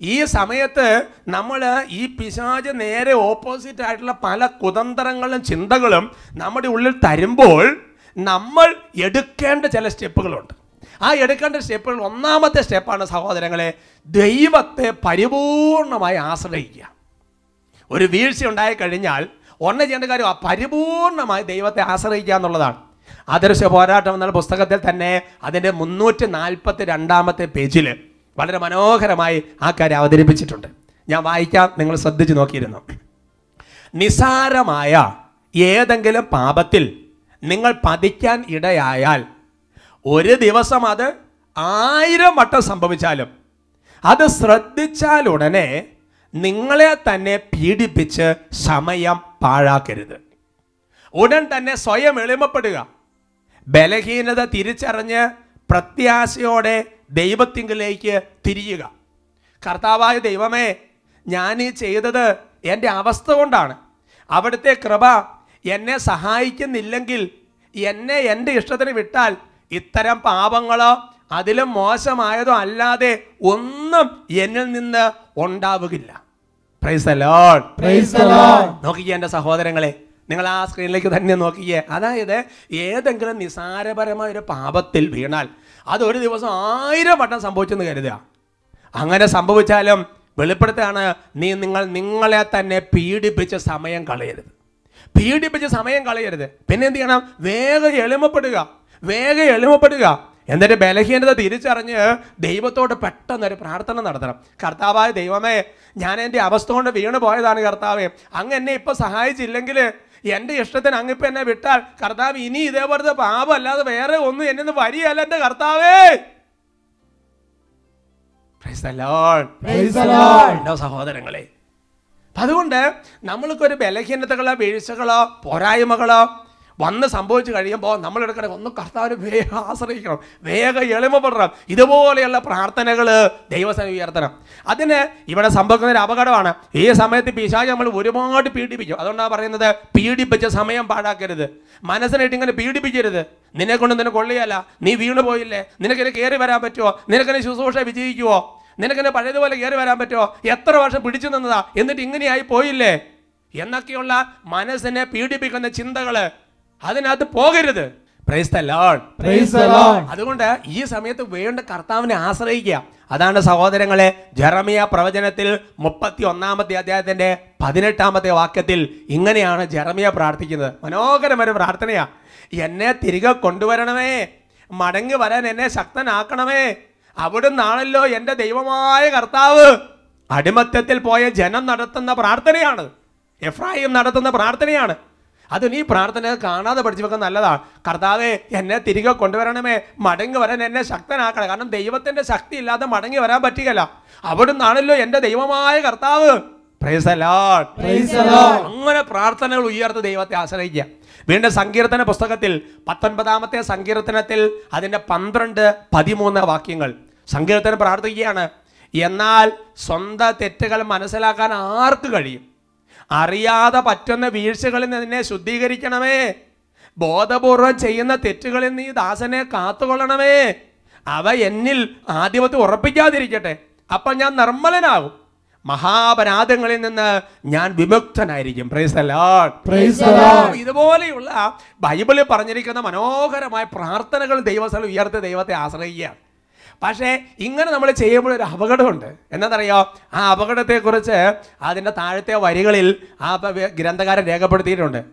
ഈ സമയത്ത് നമ്മൾ ഈ പിശാജ് നേരെ ഓപ്പോസിറ്റ് ആയിട്ടുള്ള പല കുതന്ത്രങ്ങളും ചിന്തകളും നമ്മുടെ ഉള്ളിൽ തരുമ്പോൾ നമ്മൾ എടുക്കേണ്ട ചില സ്റ്റെപ്പുകളുണ്ട്. ആ എടുക്കേണ്ട സ്റ്റെപ്പുകൾ ഒന്നാമത്തെ സ്റ്റെപ്പാണ് സഹോദരങ്ങളെ ദൈവത്തെ പരിപൂർണമായി ആശ്രയിക്കുക. ഒരു വീഴ്ച ഉണ്ടായി കഴിഞ്ഞാൽ ഒന്ന് ചെയ്യേണ്ട കാര്യം പരിപൂർണമായി ദൈവത്തെ ആശ്രയിക്കുക എന്നുള്ളതാണ്. ആദർശ പോരാട്ടം എന്നുള്ള പുസ്തകത്തിൽ തന്നെ അതിന്റെ മുന്നൂറ്റി നാൽപ്പത്തി രണ്ടാമത്തെ പേജിൽ വളരെ മനോഹരമായി ആ കാര്യം അവതരിപ്പിച്ചിട്ടുണ്ട്. ഞാൻ വായിക്കാം നിങ്ങൾ ശ്രദ്ധിച്ചു നോക്കിയിരുന്നു? നിസാരമായ ഏതെങ്കിലും പാപത്തിൽ നിങ്ങൾ പതിക്കാൻ ഇടയായാൽ ഒരു ദിവസം അത് ആയിരം വട്ടം സംഭവിച്ചാലും അത് ശ്രദ്ധിച്ചാൽ ഉടനെ നിങ്ങളെ തന്നെ പീഡിപ്പിച്ച് സമയം പാഴാക്കരുത്. ഉടൻ തന്നെ സ്വയം എളിമപ്പെടുക. ബലഹീനത തിരിച്ചറിഞ്ഞ് പ്രത്യാശയോടെ ദൈവത്തിങ്കിലേക്ക് തിരിയുക. കർത്താവായ ദൈവമേ ഞാൻ ഈ ചെയ്തത് എന്റെ അവസ്ഥ കൊണ്ടാണ്. അവിടുത്തെ കൃപ എന്നെ സഹായിക്കുന്നില്ലെങ്കിൽ എന്നെ എന്റെ ഇഷ്ടത്തിന് വിട്ടാൽ ഇത്തരം പാപങ്ങളോ അതിലും മോശമായതോ അല്ലാതെ ഒന്നും എന്നിൽ നിന്ന് ഉണ്ടാവുകയില്ല. പ്രൈസ് എന്റെ. നോക്കിക്കേ എന്റെ സഹോദരങ്ങളെ നിങ്ങൾ ആ സ്ക്രീനിലേക്ക് തന്നെ നോക്കിയേ അതായത് ഏതെങ്കിലും നിസാരപരമായ ഒരു പാപത്തിൽ വീണാൽ അതൊരു ഒരു ദിവസം ആയിരം വട്ടം സംഭവിച്ചെന്ന് കരുതുക. അങ്ങനെ സംഭവിച്ചാലും വെളിപ്പെടുത്താണ് നീ നിങ്ങൾ നിങ്ങളെ തന്നെ പീഡിപ്പിച്ച് സമയം കളയരുത്. പീഡിപ്പിച്ച് സമയം കളയരുത്. പിന്നെ എന്ത് ചെയ്യണം? വേഗം എളിമപ്പെടുക. വേഗം എളിമപ്പെടുക. എന്നിട്ട് ബലഹീനത തിരിച്ചറിഞ്ഞ് ദൈവത്തോട് പെട്ടെന്നൊരു പ്രാർത്ഥന നടത്തണം. കർത്താവായ ദൈവമേ ഞാൻ എന്റെ അവസ്ഥ കൊണ്ട് വീണ് പോയതാണ് കർത്താവേ. അങ്ങ് എന്നെ ഇപ്പൊ സഹായിച്ചില്ലെങ്കിൽ എന്റെ ഇഷ്ടത്തിന് അങ്ങിപ്പോൾ എന്നെ വിട്ടാൽ കർത്താവ് ഇനി ഇതേപോലത്തെ പാപം അല്ലാതെ വേറെ ഒന്നും എന്നെ നിന്ന് വരികയല്ല എന്റെ കർത്താവേ. സഹോദരങ്ങളെ അതുകൊണ്ട് നമ്മൾക്കൊരു ബലഹീനതകളോ വീഴ്ചകളോ പോരായ്മകളോ വന്ന് സംഭവിച്ചു കഴിയുമ്പോൾ നമ്മൾ എടുക്കണം ഒന്ന് കർത്താവിന് വേഗം ആശ്രയിക്കണം വേഗം എളിമപ്പെടണം. ഇതുപോലെയുള്ള പ്രാർത്ഥനകൾ ദൈവസേന ഉയർത്തണം. അതിന് ഇവിടെ സംഭവിക്കുന്ന ഒരു അപകടമാണ്. ഈ സമയത്ത് പിശാജ് നമ്മൾ ഒരുപാട് പീഡിപ്പിക്കും അതുകൊണ്ടാണ് പറയുന്നത് പീഡിപ്പിച്ച സമയം പാഴാക്കരുത്. മനസ്സിനായിട്ട് ഇങ്ങനെ പീഡിപ്പിക്കരുത്. നിന്നെ കൊണ്ട് നിന്നെ കൊള്ളിയല്ല നീ വീണു പോയില്ലേ? നിനക്കിനെ കയറി വരാൻ പറ്റുമോ നിനക്കിനെ ശുശ്രൂഷ വിജയിക്കുവോ? നിനക്കിനെ പഴയതുപോലെ കയറി വരാൻ പറ്റുമോ എത്ര വർഷം പിടിച്ചു നിന്നതാ? എന്നിട്ട് ഇങ്ങനെയായി പോയില്ലേ? എന്നൊക്കെയുള്ള മനസ്സിനെ പീഡിപ്പിക്കുന്ന ചിന്തകൾ അതിനകത്ത് പോകരുത്. Praise the Lord. Praise the Lord. അതുകൊണ്ട് ഈ സമയത്ത് വേണ്ട കർത്താവിനെ ആശ്രയിക്കുക. അതാണ് സഹോദരങ്ങളെ ജെറമിയ പ്രവചനത്തിൽ മുപ്പത്തി ഒന്നാമത്തെ അദ്ദേഹത്തിന്റെ പതിനെട്ടാമത്തെ വാക്യത്തിൽ ഇങ്ങനെയാണ് ജെറമിയ പ്രാർത്ഥിക്കുന്നത്. മനോഹരമൊരു പ്രാർത്ഥനയാ. എന്നെ തിരികെ കൊണ്ടുവരണമേ. മടങ്ങി വരാൻ എന്നെ ശക്തനാക്കണമേ. അവിടുന്നാണല്ലോ എന്റെ ദൈവമായ കർത്താവ് അടിമത്തത്തിൽ പോയ ജനം നടത്തുന്ന പ്രാർത്ഥനയാണ്. എഫ്രായിം നടത്തുന്ന പ്രാർത്ഥനയാണ്. അത് നീ പ്രാർത്ഥന കാണാതെ പഠിച്ചു വെക്കാൻ നല്ലതാണ് കർത്താവെ എന്നെ തിരികെ കൊണ്ടുവരണമേ. മടങ്ങി വരാൻ എന്നെ ശക്തനാക്കണം. കാരണം ദൈവത്തിന്റെ ശക്തി ഇല്ലാതെ മടങ്ങി വരാൻ പറ്റുകയില്ല. അവിടുന്നാണല്ലോ എന്റെ ദൈവമായ കർത്താവ്. അങ്ങനെ പ്രാർത്ഥനകൾ ഉയർത്ത് ദൈവത്തെ ആശ്രയിക്കുക. വീണ്ടും സങ്കീർത്തന പുസ്തകത്തിൽ പത്തൊൻപതാമത്തെ സങ്കീർത്തനത്തിൽ അതിന്റെ പന്ത്രണ്ട് പതിമൂന്ന് വാക്യങ്ങൾ. സങ്കീർത്തനം പ്രാർത്ഥിക്കുകയാണ്. എന്നാൽ സ്വന്തം തെറ്റുകൾ മനസ്സിലാക്കാൻ ആർക്ക് കഴിയും? അറിയാതെ പറ്റുന്ന വീഴ്ചകളിൽ നിന്ന് ശുദ്ധീകരിക്കണമേ. ബോധപൂർവം ചെയ്യുന്ന തെറ്റുകളിൽ നീ ദാസനെ കാത്തുകൊള്ളണമേ. അവ എന്നിൽ ആധിപത്യം ഉറപ്പിക്കാതിരിക്കട്ടെ. അപ്പം ഞാൻ നിർമ്മലനാകും. മഹാപരാധങ്ങളിൽ നിന്ന് ഞാൻ വിമുക്തനായിരിക്കും. ഇതുപോലെയുള്ള ബൈബിളിൽ പറഞ്ഞിരിക്കുന്ന മനോഹരമായ പ്രാർത്ഥനകൾ ദൈവസ്ഥലം ഉയർത്തി ദൈവത്തെ ആശ്രയിക്കുകയാണ്. പക്ഷേ ഇങ്ങനെ നമ്മൾ ചെയ്യുമ്പോൾ ഒരു അപകടമുണ്ട്. എന്നതറിയോ ആ അപകടത്തെക്കുറിച്ച് അതിന്റെ താഴത്തെ വരികളിൽ ആ ഗ്രന്ഥകാരൻ രേഖപ്പെടുത്തിയിട്ടുണ്ട്.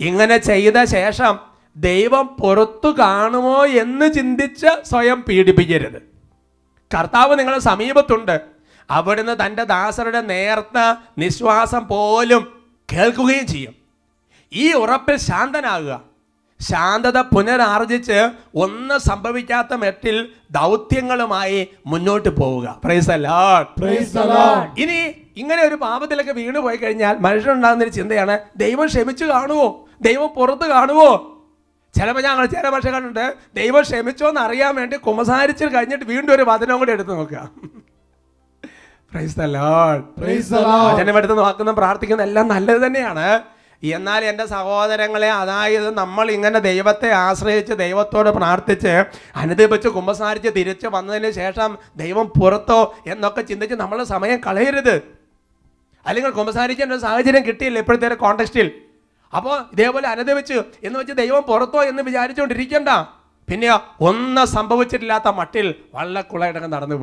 ഇങ്ങനെ ചെയ്ത ശേഷം ദൈവം പുറത്തു കാണുമോ എന്ന് ചിന്തിച്ച് സ്വയം പീഡിപ്പിക്കരുത്. കർത്താവ് നിങ്ങളുടെ സമീപത്തുണ്ട്. അവിടുന്ന് തന്റെ ദാസരുടെ നേർത്ത നിശ്വാസം പോലും കേൾക്കുകയും ചെയ്യും. ഈ ഉറപ്പിൽ ശാന്തനാകുക. ശാന്തത പുനരാർജിച്ച് ഒന്നും സംഭവിക്കാത്ത മെട്ടിൽ ദൗത്യങ്ങളുമായി മുന്നോട്ട് പോവുക. ഇനി ഇങ്ങനെ ഒരു പാപത്തിലൊക്കെ വീണ് പോയി കഴിഞ്ഞാൽ മനുഷ്യനുണ്ടാകുന്ന ഒരു ചിന്തയാണ് ദൈവം ക്ഷമിച്ചു കാണുവോ ദൈവം പുറത്ത് കാണുവോ ചിലപ്പോൾ ഞങ്ങൾ ചില പക്ഷേ കണ്ടിട്ട് ദൈവം ക്ഷമിച്ചോ എന്ന് അറിയാൻ വേണ്ടി കുമസാരിച്ച് കഴിഞ്ഞിട്ട് വീണ്ടും ഒരു വചനം കൂടി എടുത്ത് നോക്കുക പ്രൈസ്. പ്രൈസ്. വചനം എടുത്ത് നോക്കുന്ന പ്രാർത്ഥിക്കുന്ന എല്ലാം നല്ലത് തന്നെയാണ് എന്നാൽ എന്റെ സഹോദരങ്ങളെ അതായത് നമ്മൾ ഇങ്ങനെ ദൈവത്തെ ആശ്രയിച്ച് ദൈവത്തോട് പ്രാർത്ഥിച്ച് അനുദപിച്ച് കുമ്പസാരിച്ച് തിരിച്ച് വന്നതിന് ശേഷം ദൈവം പുറത്തോ എന്നൊക്കെ ചിന്തിച്ച് നമ്മൾ സമയം കളയരുത്. അല്ലെങ്കിൽ കുമ്പസാരിക്കേണ്ട ഒരു സാഹചര്യം കിട്ടിയില്ല ഇപ്പോഴത്തെ കോണ്ടക്സ്റ്റിൽ അപ്പോൾ ഇതേപോലെ അനുദപിച്ച് എന്ന് വെച്ച് ദൈവം പുറത്തോ എന്ന് വിചാരിച്ചുകൊണ്ടിരിക്കണ്ട. പിന്നെ ഒന്നും സംഭവിച്ചിട്ടില്ലാത്ത മട്ടിൽ വള്ളക്കുളയിടങ്ങ് നടന്നു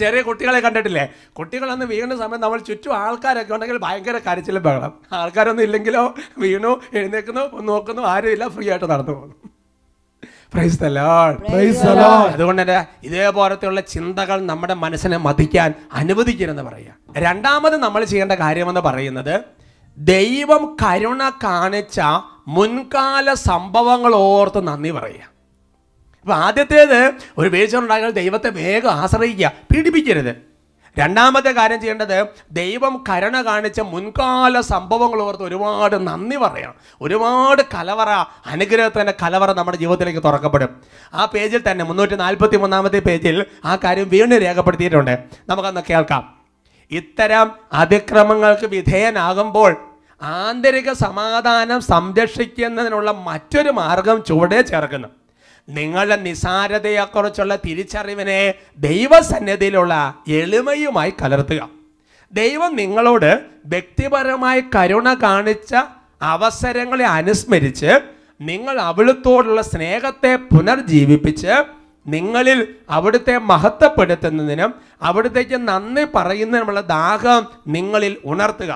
ചെറിയ കുട്ടികളെ കണ്ടിട്ടില്ലേ? കുട്ടികളൊന്ന് വീണ സമയം നമ്മൾ ചുറ്റും ആൾക്കാരൊക്കെ ഉണ്ടെങ്കിൽ ഭയങ്കര കരച്ചിലും ബഹളം. ആൾക്കാരൊന്നും ഇല്ലെങ്കിലോ വീണു എഴുന്നേക്കുന്നു നോക്കുന്നു ഇല്ല ഫ്രീ ആയിട്ട് നടന്നു പോകുന്നു. അതുകൊണ്ട് തന്നെ ഇതേപോലത്തെയുള്ള ചിന്തകൾ നമ്മുടെ മനസ്സിനെ മതിക്കാൻ അനുവദിക്കരുതെന്ന് പറയാം രണ്ടാമത് നമ്മൾ ചെയ്യേണ്ട കാര്യമെന്ന് പറയുന്നത് ദൈവം കരുണ കാണിച്ച മുൻകാല സംഭവങ്ങൾ ഓർത്ത് നന്ദി പറയുക. അപ്പം ആദ്യത്തേത് ഒരു വീഴ്ച ഉണ്ടായാൽ ദൈവത്തെ വേഗം ആശ്രയിക്കുക പീഡിപ്പിക്കരുത്. രണ്ടാമത്തെ കാര്യം ചെയ്യേണ്ടത് ദൈവം കരുണ കാണിച്ച മുൻകാല സംഭവങ്ങൾ ഓർത്ത് ഒരുപാട് നന്ദി പറയണം ഒരുപാട് കലവറ അനുഗ്രഹത്തിന്റെ കലവറ നമ്മുടെ ജീവിതത്തിലേക്ക് തുറക്കപ്പെടും. ആ പേജിൽ തന്നെ മുന്നൂറ്റി നാൽപ്പത്തി മൂന്നാമത്തെ പേജിൽ ആ കാര്യം വീണ്ടും രേഖപ്പെടുത്തിയിട്ടുണ്ട്. നമുക്കൊന്ന് കേൾക്കാം. ഇത്തരം അതിക്രമങ്ങൾക്ക് വിധേയനാകുമ്പോൾ ആന്തരിക സമാധാനം സംരക്ഷിക്കുന്നതിനുള്ള മറ്റൊരു മാർഗം ചുവടെ ചേർക്കുന്നു. നിങ്ങളുടെ നിസാരതയെക്കുറിച്ചുള്ള തിരിച്ചറിവിനെ ദൈവസന്നിധിയിലുള്ള എളിമയുമായി കലർത്തുക. ദൈവം നിങ്ങളോട് വ്യക്തിപരമായി കരുണ കാണിച്ച അവസരങ്ങളെ അനുസ്മരിച്ച് നിങ്ങൾ അവിടുത്തോടുള്ള സ്നേഹത്തെ പുനർജീവിപ്പിച്ച് നിങ്ങളിൽ അവിടുത്തെ മഹത്വപ്പെടുത്തുന്നതിനും അവിടുത്തേക്ക് നന്ദി പറയുന്നതിനുമുള്ള ദാഹം നിങ്ങളിൽ ഉണർത്തുക.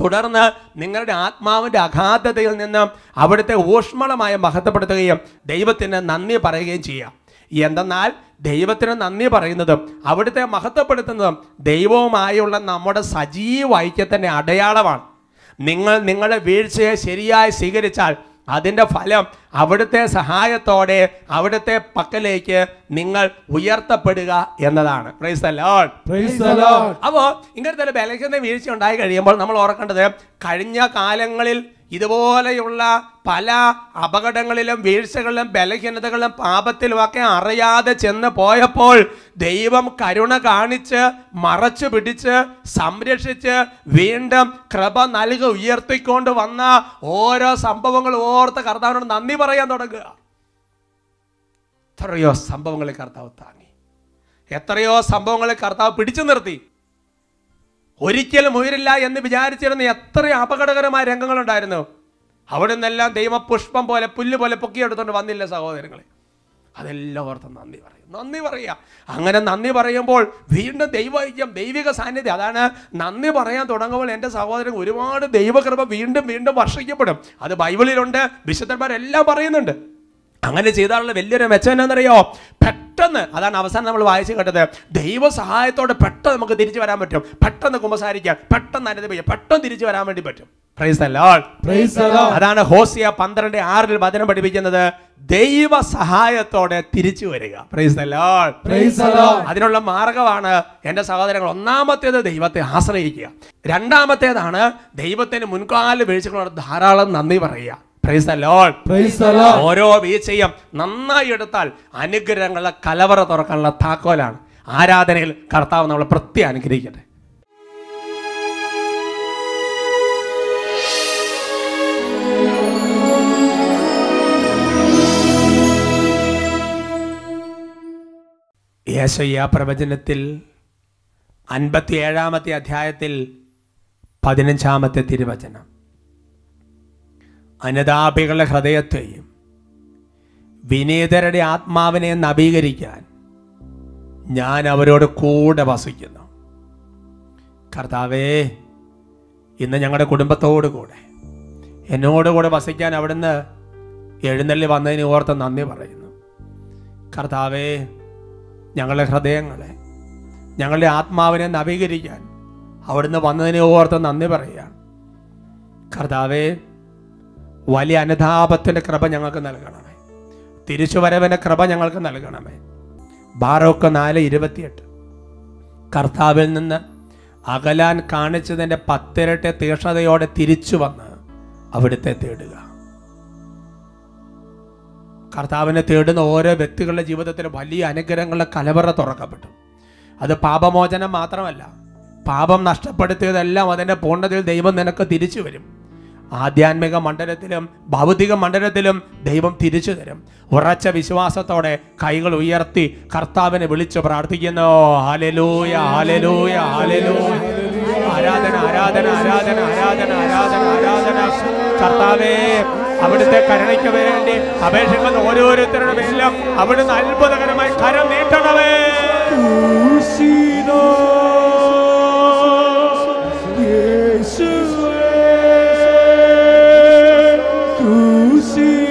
തുടർന്ന് നിങ്ങളുടെ ആത്മാവിന്റെ അഗാധതയിൽ നിന്ന് അവിടുത്തെ ഊഷ്മളമായ മഹത്വപ്പെടുത്തുകയും ദൈവത്തിന് നന്ദി പറയുകയും ചെയ്യാം എന്തെന്നാൽ ദൈവത്തിന് നന്ദി പറയുന്നതും അവിടുത്തെ മഹത്വപ്പെടുത്തുന്നതും ദൈവവുമായുള്ള നമ്മുടെ സജീവ ഐക്യത്തിന്റെ അടയാളമാണ്. നിങ്ങൾ നിങ്ങളുടെ വീഴ്ചയെ ശരിയായി സ്വീകരിച്ചാൽ അതിന്റെ ഫലം അവിടുത്തെ സഹായത്തോടെ അവിടുത്തെ പക്കലേക്ക് നിങ്ങൾ ഉയർത്തപ്പെടുക എന്നതാണ്. അപ്പോൾ ഇങ്ങനത്തെ ഒരു ബലഹീനത വീഴ്ച ഉണ്ടായി കഴിയുമ്പോൾ നമ്മൾ ഓർക്കേണ്ടത് കഴിഞ്ഞ കാലങ്ങളിൽ ഇതുപോലെയുള്ള പല അപകടങ്ങളിലും വീഴ്ചകളിലും ബലഹീനതകളിലും പാപത്തിലുമൊക്കെ അറിയാതെ ചെന്ന് പോയപ്പോൾ ദൈവം കരുണ കാണിച്ച് മറച്ചു പിടിച്ച് സംരക്ഷിച്ച് വീണ്ടും കൃപ നൽകി ഉയർത്തിക്കൊണ്ട് വന്ന ഓരോ സംഭവങ്ങൾ ഓർത്ത് കർത്താവിനോട് നന്ദി പറയാൻ തുടങ്ങുക. എത്രയോ സംഭവങ്ങളെ കർത്താവ് താങ്ങി. എത്രയോ സംഭവങ്ങളെ കർത്താവ് പിടിച്ചു നിർത്തി. ഒരിക്കലും ഉയരില്ല എന്ന് വിചാരിച്ചിരുന്ന എത്ര അപകടകരമായ രംഗങ്ങളുണ്ടായിരുന്നു. അവിടെ നിന്നെല്ലാം ദൈവപുഷ്പം പോലെ പുല്ല് പോലെ പൊക്കിയെടുത്തോണ്ട് വന്നില്ല സഹോദരങ്ങളെ. അതെല്ലാം ഓർത്ത് നന്ദി പറയും. നന്ദി പറയുക അങ്ങനെ നന്ദി പറയുമ്പോൾ വീണ്ടും ദൈവൈക്യം ദൈവിക സാന്നിധ്യം. അതാണ് നന്ദി പറയാൻ തുടങ്ങുമ്പോൾ എന്റെ സഹോദരൻ ഒരുപാട് ദൈവകൃപ വീണ്ടും വീണ്ടും വർഷിക്കപ്പെടും. അത് ബൈബിളിലുണ്ട് വിശുദ്ധന്മാരെല്ലാം പറയുന്നുണ്ട്. അങ്ങനെ ചെയ്താലുള്ള വലിയൊരു മെച്ചം എന്നാണെന്നറിയോ പെട്ടെന്ന് അതാണ് അവസാനം നമ്മൾ വായിച്ചു കേട്ടത്. ദൈവ സഹായത്തോടെ പെട്ടെന്ന് നമുക്ക് തിരിച്ചു വരാൻ പറ്റും. പെട്ടെന്ന് കുമ്പസാരിക്കാൻ പെട്ടെന്ന് അനുദപിക്കാം പെട്ടെന്ന് തിരിച്ചു വരാൻ വേണ്ടി പറ്റും. അതാണ് ഹോസിയ പന്ത്രണ്ട് ആറിൽ വചനം പഠിപ്പിക്കുന്നത്. ദൈവ സഹായത്തോടെ തിരിച്ചു വരിക. അതിനുള്ള മാർഗമാണ് എന്റെ സഹോദരങ്ങൾ ഒന്നാമത്തേത് ദൈവത്തെ ആശ്രയിക്കുക. രണ്ടാമത്തേതാണ് ദൈവത്തിന് മുൻകാല വീഴ്ചകളോട് ധാരാളം നന്ദി പറയുക. ഓരോ വീഴ്ചയും നന്നായി എടുത്താൽ അനുഗ്രഹങ്ങളുടെ കലവറ തുറക്കാനുള്ള താക്കോലാണ്. ആരാധനയിൽ കർത്താവ് നമ്മളെ പ്രത്യേകം അനുഗ്രഹിക്കട്ടെ. യേശയ്യ പ്രവചനത്തിൽ അൻപത്തിയേഴാമത്തെ അധ്യായത്തിൽ പതിനഞ്ചാമത്തെ തിരുവചനം. അനുതാപികളുടെ ഹൃദയത്തെയും വിനീതരുടെ ആത്മാവിനെ നവീകരിക്കാൻ ഞാൻ അവരോട് കൂടെ വസിക്കുന്നു. കർത്താവേ ഇന്ന് ഞങ്ങളുടെ കുടുംബത്തോടു കൂടെ എന്നോട് കൂടെ വസിക്കാൻ അവിടുന്ന് എഴുന്നള്ളി വന്നതിന് ഓർത്ത് നന്ദി പറയുന്നു. കർത്താവേ ഞങ്ങളുടെ ഹൃദയങ്ങളെ ഞങ്ങളുടെ ആത്മാവിനെ നവീകരിക്കാൻ അവിടുന്ന് വന്നതിനെ ഓർത്ത് നന്ദി പറയുകയാണ്. കർത്താവേ വലിയ അനുതാപത്തിന്റെ കൃപ ഞങ്ങൾക്ക് നൽകണമേ. തിരിച്ചുവരവിന്റെ കൃപ ഞങ്ങൾക്ക് നൽകണമേ. ബാറോക്ക് നാല് ഇരുപത്തിയെട്ട്. കർത്താവിൽ നിന്ന് അകലാൻ കാണിച്ചതിന്റെ പത്തിരട്ടെ തീക്ഷ്ണതയോടെ തിരിച്ചു വന്ന് അവിടുത്തെ തേടുക. കർത്താവിനെ തേടുന്ന ഓരോ വ്യക്തികളുടെ ജീവിതത്തിൽ വലിയ അനുഗ്രഹങ്ങളുടെ കലവറ തുറക്കപ്പെട്ടു. അത് പാപമോചനം മാത്രമല്ല പാപം നഷ്ടപ്പെടുത്തിയതെല്ലാം അതിന്റെ പൂർണതയിൽ ദൈവം നിനക്ക് തിരിച്ചു വരും. ആധ്യാത്മിക മണ്ഡലത്തിലും ഭൗതിക മണ്ഡലത്തിലും ദൈവം തിരിച്ചു തരും. ഉറച്ച വിശ്വാസത്തോടെ കൈകൾ ഉയർത്തി കർത്താവിനെ വിളിച്ചു പ്രാർത്ഥിക്കുന്നു. ഹലലൂയ ഹലലൂയ ഹാലലൂയ ആരാധന ആരാധന ആരാധന ആരാധന ആരാധന ആരാധന. കർത്താവേ അവിടുത്തെ കരുണയ്ക്ക് വേണ്ടി അപേക്ഷിക്കുന്ന ഓരോരുത്തരുടെ അവിടുന്ന് അത്ഭുതകരമായി കരം നീട്ടണമേ. Jesus.